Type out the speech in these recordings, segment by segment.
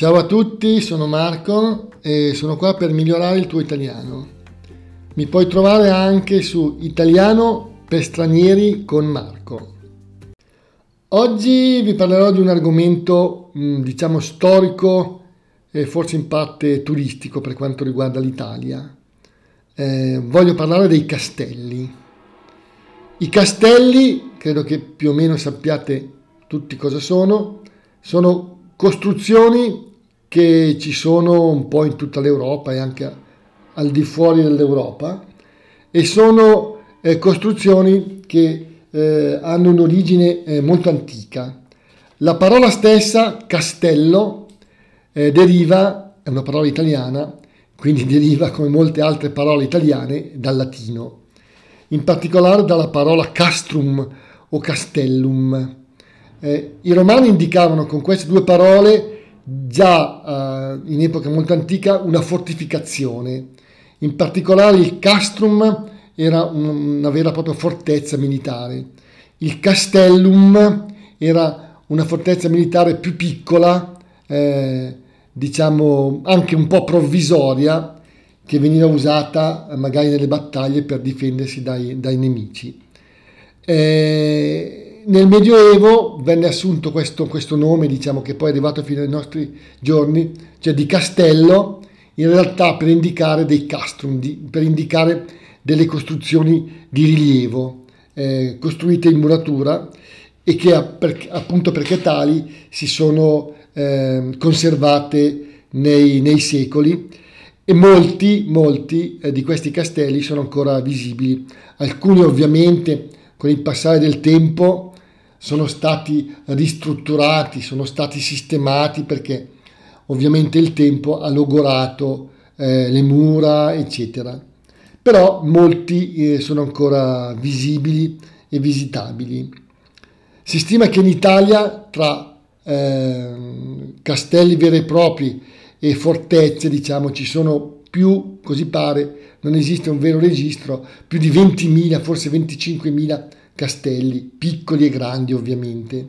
Ciao a tutti, sono Marco e sono qua per migliorare il tuo italiano. Mi puoi trovare anche su Italiano per stranieri con Marco. Oggi vi parlerò di un argomento, mm, diciamo, storico e forse in parte turistico per quanto riguarda l'Italia. Eh, voglio parlare dei castelli. I castelli, credo che più o meno sappiate tutti cosa sono, sono costruzioni che ci sono un po' in tutta l'Europa e anche al di fuori dell'Europa e sono eh, costruzioni che eh, hanno un'origine eh, molto antica. La parola stessa, castello, eh, deriva, è una parola italiana, quindi deriva come molte altre parole italiane dal latino, in particolare dalla parola castrum o castellum. Eh, I romani indicavano con queste due parole già eh, in epoca molto antica una fortificazione. In particolare il castrum era una vera e propria fortezza militare. Il castellum era una fortezza militare più piccola, eh, diciamo anche un po' provvisoria, che veniva usata magari nelle battaglie per difendersi dai, dai nemici. Eh, nel Medioevo venne assunto questo, questo, nome, diciamo che poi è arrivato fino ai nostri giorni, cioè di castello, in realtà per indicare dei castrum, di, per indicare delle costruzioni di rilievo, eh, costruite in muratura e che appunto perché tali si sono eh, conservate nei, nei, secoli e molti, molti eh, di questi castelli sono ancora visibili. Alcuni ovviamente con il passare del tempo sono stati ristrutturati, sono stati sistemati perché ovviamente il tempo ha logorato eh, le mura, eccetera. Però molti eh, sono ancora visibili e visitabili. Si stima che in Italia tra eh, castelli veri e propri e fortezze, diciamo, ci sono più, così pare, non esiste un vero registro, più di 20.000, forse 25.000 castelli, piccoli e grandi ovviamente,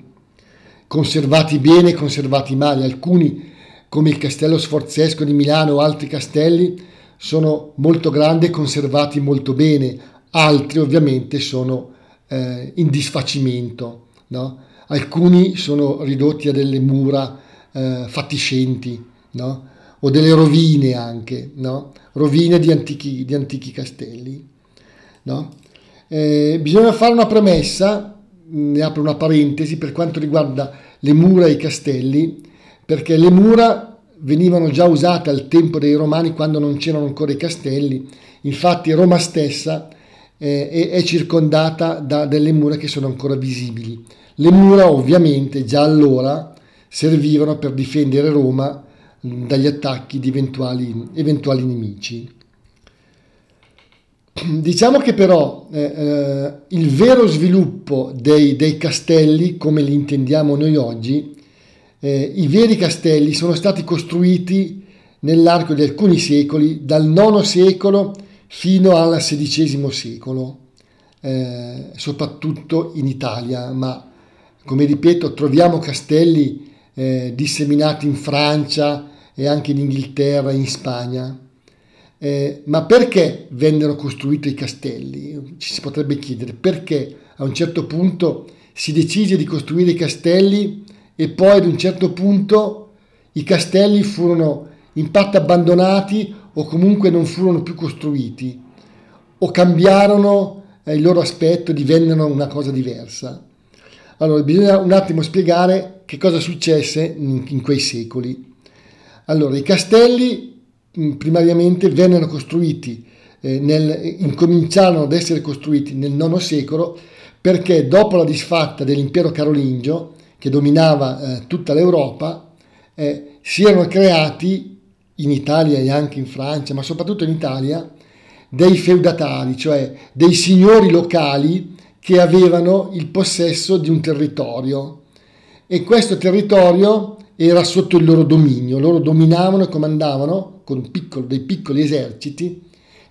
conservati bene e conservati male. Alcuni, come il castello sforzesco di Milano o altri castelli, sono molto grandi e conservati molto bene, altri ovviamente sono eh, in disfacimento. No? Alcuni sono ridotti a delle mura eh, fatiscenti no? o delle rovine anche, no? rovine di antichi, di antichi castelli. No? Eh, bisogna fare una premessa, ne apro una parentesi per quanto riguarda le mura e i castelli, perché le mura venivano già usate al tempo dei romani quando non c'erano ancora i castelli, infatti Roma stessa eh, è, circondata da delle mura che sono ancora visibili. Le mura ovviamente già allora servivano per difendere Roma dagli attacchi di eventuali, eventuali nemici. Diciamo che però eh, eh, il vero sviluppo dei, dei, castelli, come li intendiamo noi oggi, eh, i veri castelli sono stati costruiti nell'arco di alcuni secoli, dal IX secolo fino al XVI secolo, eh, soprattutto in Italia, ma come ripeto troviamo castelli eh, disseminati in Francia e anche in Inghilterra in Spagna. Eh, ma perché vennero costruiti i castelli? Ci si potrebbe chiedere perché a un certo punto si decise di costruire i castelli e poi ad un certo punto i castelli furono in parte abbandonati o comunque non furono più costruiti o cambiarono eh, il loro aspetto, divennero una cosa diversa. Allora bisogna un attimo spiegare che cosa successe in, in quei secoli. Allora, i castelli primariamente vennero costruiti, eh, nel, incominciarono ad essere costruiti nel IX secolo perché dopo la disfatta dell'impero carolingio che dominava eh, tutta l'Europa eh, si erano creati in Italia e anche in Francia, ma soprattutto in Italia, dei feudatari, cioè dei signori locali che avevano il possesso di un territorio. E questo territorio era sotto il loro dominio, loro dominavano e comandavano con piccolo, dei piccoli eserciti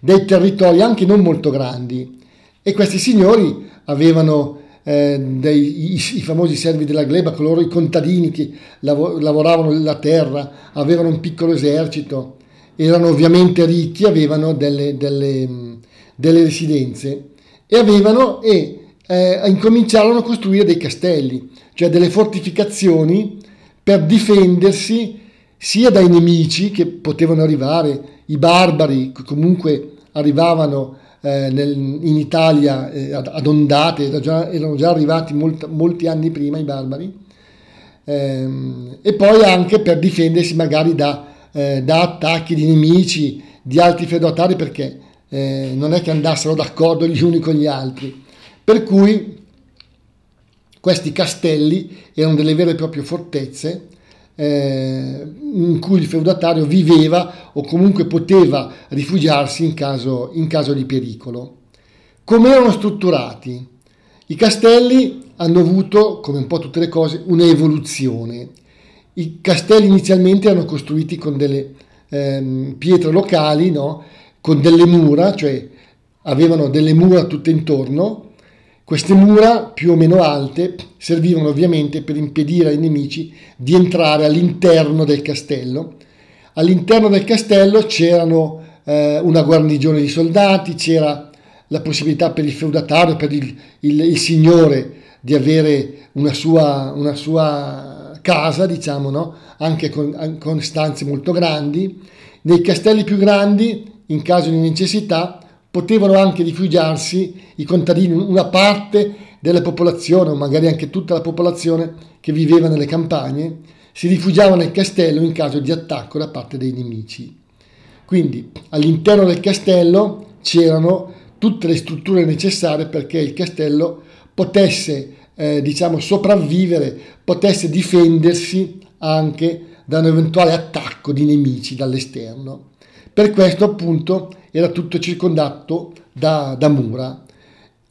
dei territori anche non molto grandi. E questi signori avevano, eh, dei, i, i, famosi servi della gleba, coloro i contadini che lav- lavoravano la terra, avevano un piccolo esercito, erano ovviamente ricchi, avevano delle, delle, delle residenze e avevano e eh, incominciarono a costruire dei castelli, cioè delle fortificazioni per difendersi sia dai nemici che potevano arrivare, i barbari che comunque arrivavano eh, nel, in Italia eh, ad, ad, ondate, erano già, erano già arrivati molt, molti anni prima i barbari, ehm, e poi anche per difendersi magari da, eh, da attacchi di nemici, di altri feudatari, perché eh, non è che andassero d'accordo gli uni con gli altri. Per cui questi castelli erano delle vere e proprie fortezze eh, in cui il feudatario viveva o comunque poteva rifugiarsi in caso, in caso di pericolo. Come erano strutturati? I castelli hanno avuto, come un po' tutte le cose, un'evoluzione. I castelli inizialmente erano costruiti con delle ehm, pietre locali, no? con delle mura, cioè avevano delle mura tutte intorno, queste mura, più o meno alte, servivano ovviamente per impedire ai nemici di entrare all'interno del castello. All'interno del castello c'erano eh, una guarnigione di soldati, c'era la possibilità per il feudatario, per il, il, il signore di avere una sua, una sua casa, diciamo, no? anche con, con stanze molto grandi. Nei castelli più grandi, in caso di necessità, potevano anche rifugiarsi i contadini, una parte della popolazione, o magari anche tutta la popolazione che viveva nelle campagne, si rifugiava nel castello in caso di attacco da parte dei nemici. Quindi all'interno del castello c'erano tutte le strutture necessarie perché il castello potesse eh, diciamo sopravvivere, potesse difendersi anche da un eventuale attacco di nemici dall'esterno. Per questo appunto era tutto circondato da, da mura.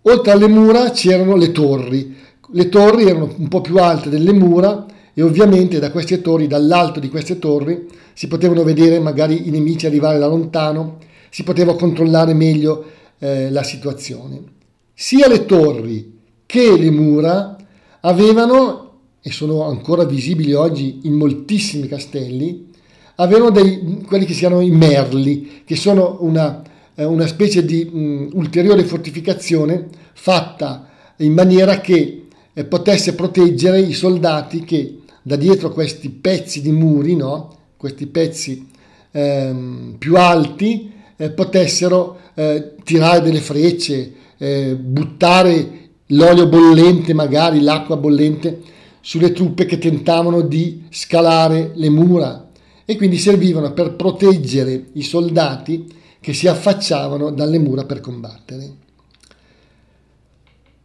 Oltre alle mura c'erano le torri. Le torri erano un po' più alte delle mura e ovviamente da queste torri, dall'alto di queste torri, si potevano vedere magari i nemici arrivare da lontano, si poteva controllare meglio eh, la situazione. Sia le torri che le mura avevano, e sono ancora visibili oggi in moltissimi castelli, avevano dei, quelli che si chiamano i merli, che sono una, eh, una specie di mh, ulteriore fortificazione fatta in maniera che eh, potesse proteggere i soldati che da dietro questi pezzi di muri, no? questi pezzi ehm, più alti, eh, potessero eh, tirare delle frecce, eh, buttare l'olio bollente, magari l'acqua bollente, sulle truppe che tentavano di scalare le mura e quindi servivano per proteggere i soldati che si affacciavano dalle mura per combattere.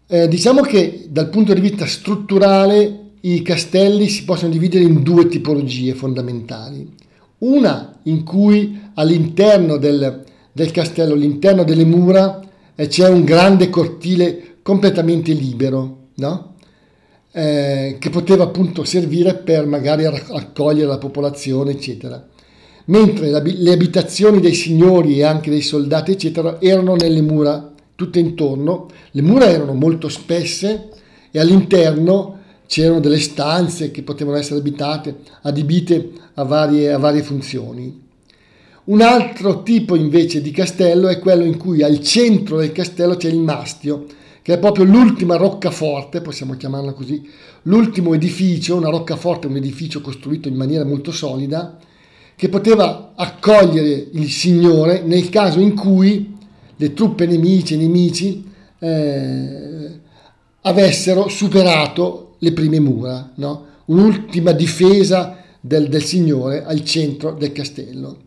Eh, diciamo che dal punto di vista strutturale i castelli si possono dividere in due tipologie fondamentali. Una in cui all'interno del, del castello, all'interno delle mura, eh, c'è un grande cortile completamente libero, no? Eh, che poteva appunto servire per magari accogliere la popolazione, eccetera. Mentre le abitazioni dei signori e anche dei soldati, eccetera, erano nelle mura tutte intorno. Le mura erano molto spesse e all'interno c'erano delle stanze che potevano essere abitate, adibite a varie, a varie funzioni. Un altro tipo invece di castello è quello in cui al centro del castello c'è il mastio, che è proprio l'ultima roccaforte, possiamo chiamarla così, l'ultimo edificio, una roccaforte, un edificio costruito in maniera molto solida, che poteva accogliere il Signore nel caso in cui le truppe nemiche e nemici eh, avessero superato le prime mura, no? un'ultima difesa del, del Signore al centro del castello,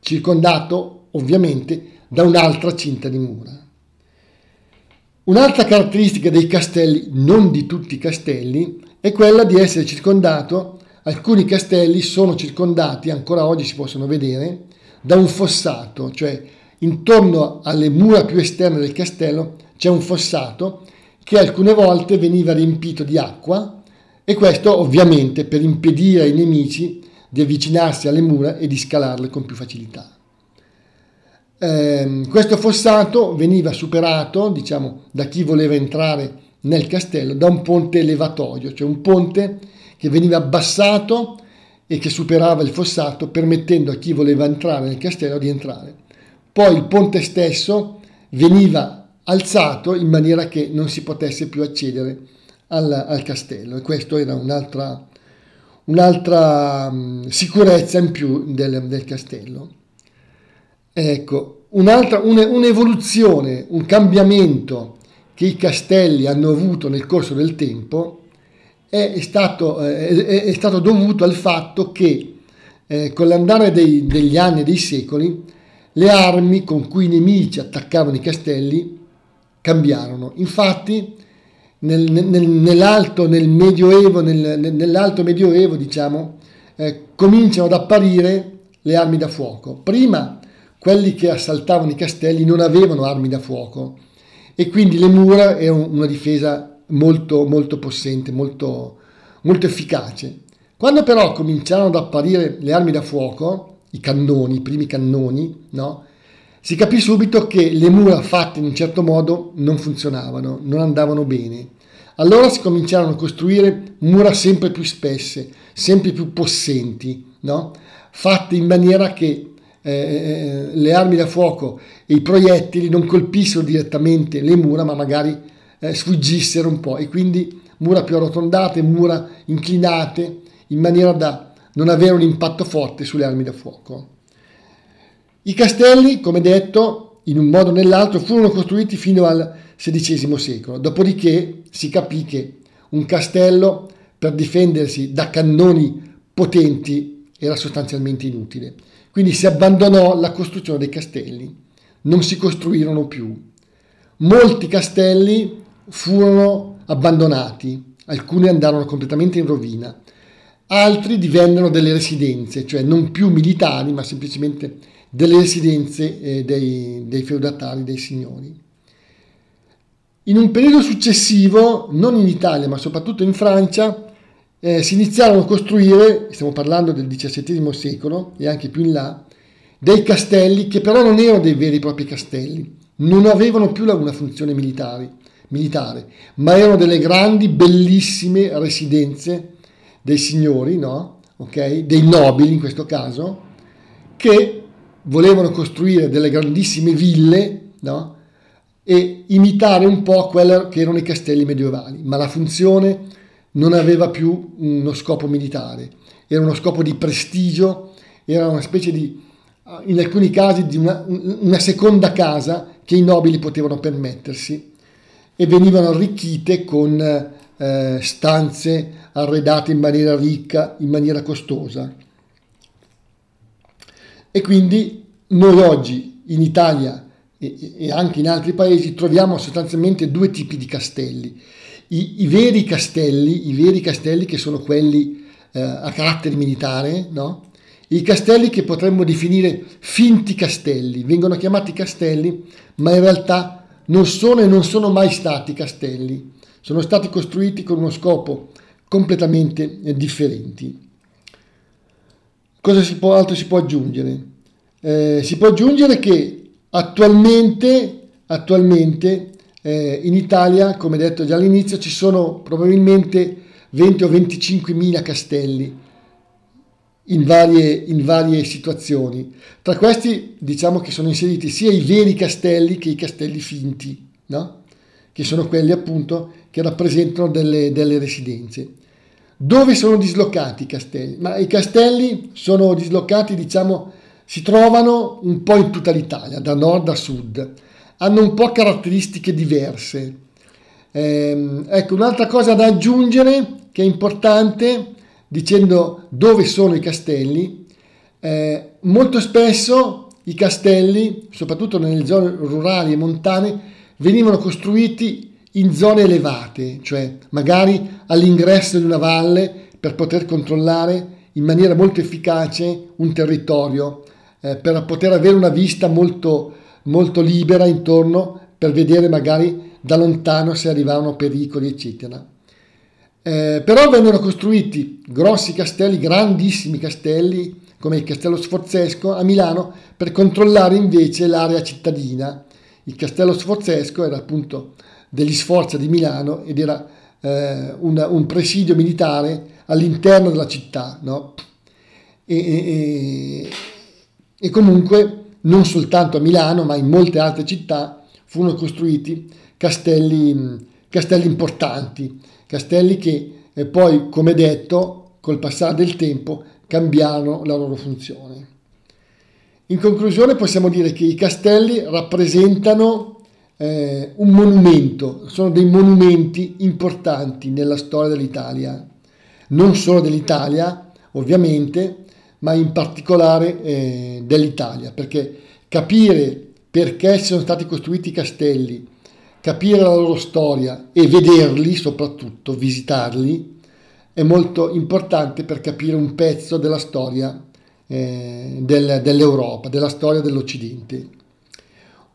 circondato ovviamente da un'altra cinta di mura. Un'altra caratteristica dei castelli, non di tutti i castelli, è quella di essere circondato, alcuni castelli sono circondati, ancora oggi si possono vedere, da un fossato, cioè intorno alle mura più esterne del castello c'è un fossato che alcune volte veniva riempito di acqua e questo ovviamente per impedire ai nemici di avvicinarsi alle mura e di scalarle con più facilità. Eh, questo fossato veniva superato, diciamo, da chi voleva entrare nel castello da un ponte elevatoio, cioè un ponte che veniva abbassato e che superava il fossato permettendo a chi voleva entrare nel castello di entrare. Poi il ponte stesso veniva alzato in maniera che non si potesse più accedere al, al castello e questa era un'altra, un'altra sicurezza in più del, del castello. Ecco, un'altra, un'evoluzione, un cambiamento che i castelli hanno avuto nel corso del tempo è stato, è, è stato dovuto al fatto che eh, con l'andare dei, degli anni e dei secoli le armi con cui i nemici attaccavano i castelli cambiarono. Infatti nel, nel, nell'alto, nel medioevo, nel, nell'alto medioevo diciamo, eh, cominciano ad apparire le armi da fuoco. Prima quelli che assaltavano i castelli non avevano armi da fuoco e quindi le mura erano una difesa molto, molto possente, molto, molto efficace. Quando però cominciarono ad apparire le armi da fuoco, i cannoni, i primi cannoni, no? si capì subito che le mura fatte in un certo modo non funzionavano, non andavano bene. Allora si cominciarono a costruire mura sempre più spesse, sempre più possenti, no? fatte in maniera che eh, eh le armi da fuoco e i proiettili non colpissero direttamente le mura, ma magari eh, sfuggissero un po' e quindi mura più arrotondate, mura inclinate, in maniera da non avere un impatto forte sulle armi da fuoco. I castelli, come detto, in un modo o nell'altro furono costruiti fino al XVI secolo, dopodiché si capì che un castello per difendersi da cannoni potenti era sostanzialmente inutile. Quindi si abbandonò la costruzione dei castelli, non si costruirono più. Molti castelli furono abbandonati, alcuni andarono completamente in rovina, altri divennero delle residenze, cioè non più militari, ma semplicemente delle residenze eh, dei, dei feudatari, dei signori. In un periodo successivo, non in Italia ma soprattutto in Francia, eh, si iniziarono a costruire, stiamo parlando del XVII secolo e anche più in là, dei castelli che però non erano dei veri e propri castelli, non avevano più una funzione militare, militare ma erano delle grandi, bellissime residenze dei signori, no? okay? dei nobili in questo caso, che volevano costruire delle grandissime ville no? e imitare un po' quelli che erano i castelli medievali, ma la funzione non aveva più uno scopo militare, era uno scopo di prestigio, era una specie di, in alcuni casi, di una, una seconda casa che i nobili potevano permettersi e venivano arricchite con eh, stanze arredate in maniera ricca, in maniera costosa. E quindi noi oggi in Italia e, e anche in altri paesi troviamo sostanzialmente due tipi di castelli. I, i veri castelli, i veri castelli che sono quelli eh, a carattere militare, no? I castelli che potremmo definire finti castelli, vengono chiamati castelli, ma in realtà non sono e non sono mai stati castelli, sono stati costruiti con uno scopo completamente eh, differenti. Cosa si può, altro si può aggiungere? Eh, si può aggiungere che attualmente, attualmente eh, in Italia, come detto già all'inizio, ci sono probabilmente 20 o 25 mila castelli in varie, in varie situazioni. Tra questi diciamo che sono inseriti sia i veri castelli che i castelli finti, no? che sono quelli appunto che rappresentano delle, delle residenze. Dove sono dislocati i castelli? Ma i castelli sono dislocati, diciamo, si trovano un po' in tutta l'Italia, da nord a sud. Hanno un po' caratteristiche diverse. Eh, ecco, un'altra cosa da aggiungere che è importante, dicendo dove sono i castelli, eh, molto spesso i castelli, soprattutto nelle zone rurali e montane, venivano costruiti in zone elevate, cioè magari all'ingresso di una valle per poter controllare in maniera molto efficace un territorio, eh, per poter avere una vista molto, molto libera intorno, per vedere magari da lontano se arrivavano pericoli, eccetera. Eh, però vennero costruiti grossi castelli, grandissimi castelli, come il castello sforzesco a Milano, per controllare invece l'area cittadina. Il castello sforzesco era appunto degli Sforza di Milano ed era eh, un, un, presidio militare all'interno della città. No? E, e, e comunque non soltanto a Milano ma in molte altre città furono costruiti castelli, castelli importanti, castelli che eh, poi, come detto, col passare del tempo cambiarono la loro funzione. In conclusione possiamo dire che i castelli rappresentano eh, un monumento, sono dei monumenti importanti nella storia dell'Italia, non solo dell'Italia ovviamente, ma in particolare eh, dell'Italia, perché capire perché sono stati costruiti i castelli, capire la loro storia e vederli soprattutto, visitarli, è molto importante per capire un pezzo della storia eh, del, dell'Europa, della storia dell'Occidente.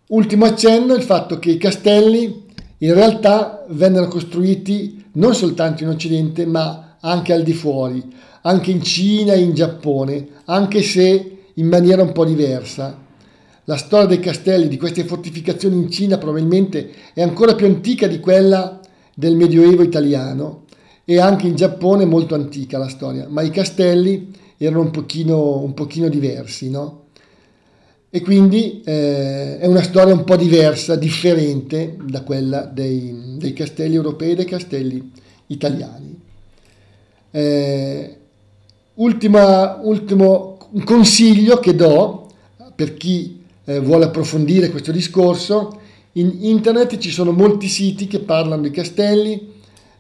Ultimo accenno, il fatto che i castelli in realtà vennero costruiti non soltanto in Occidente, ma anche al di fuori, anche in Cina e in Giappone, anche se in maniera un po' diversa. La storia dei castelli, di queste fortificazioni in Cina probabilmente è ancora più antica di quella del Medioevo italiano e anche in Giappone è molto antica la storia, ma i castelli erano un pochino, un pochino diversi, no? E quindi eh, è una storia un po' diversa, differente da quella dei, dei castelli europei e dei castelli italiani. Eh, ultima, ultimo consiglio che do per chi eh, vuole approfondire questo discorso, in internet ci sono molti siti che parlano di castelli,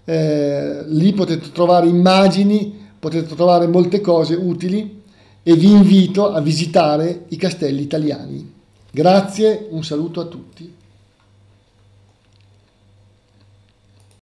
eh, lì potete trovare immagini, potete trovare molte cose utili e vi invito a visitare i castelli italiani. Grazie, un saluto a tutti.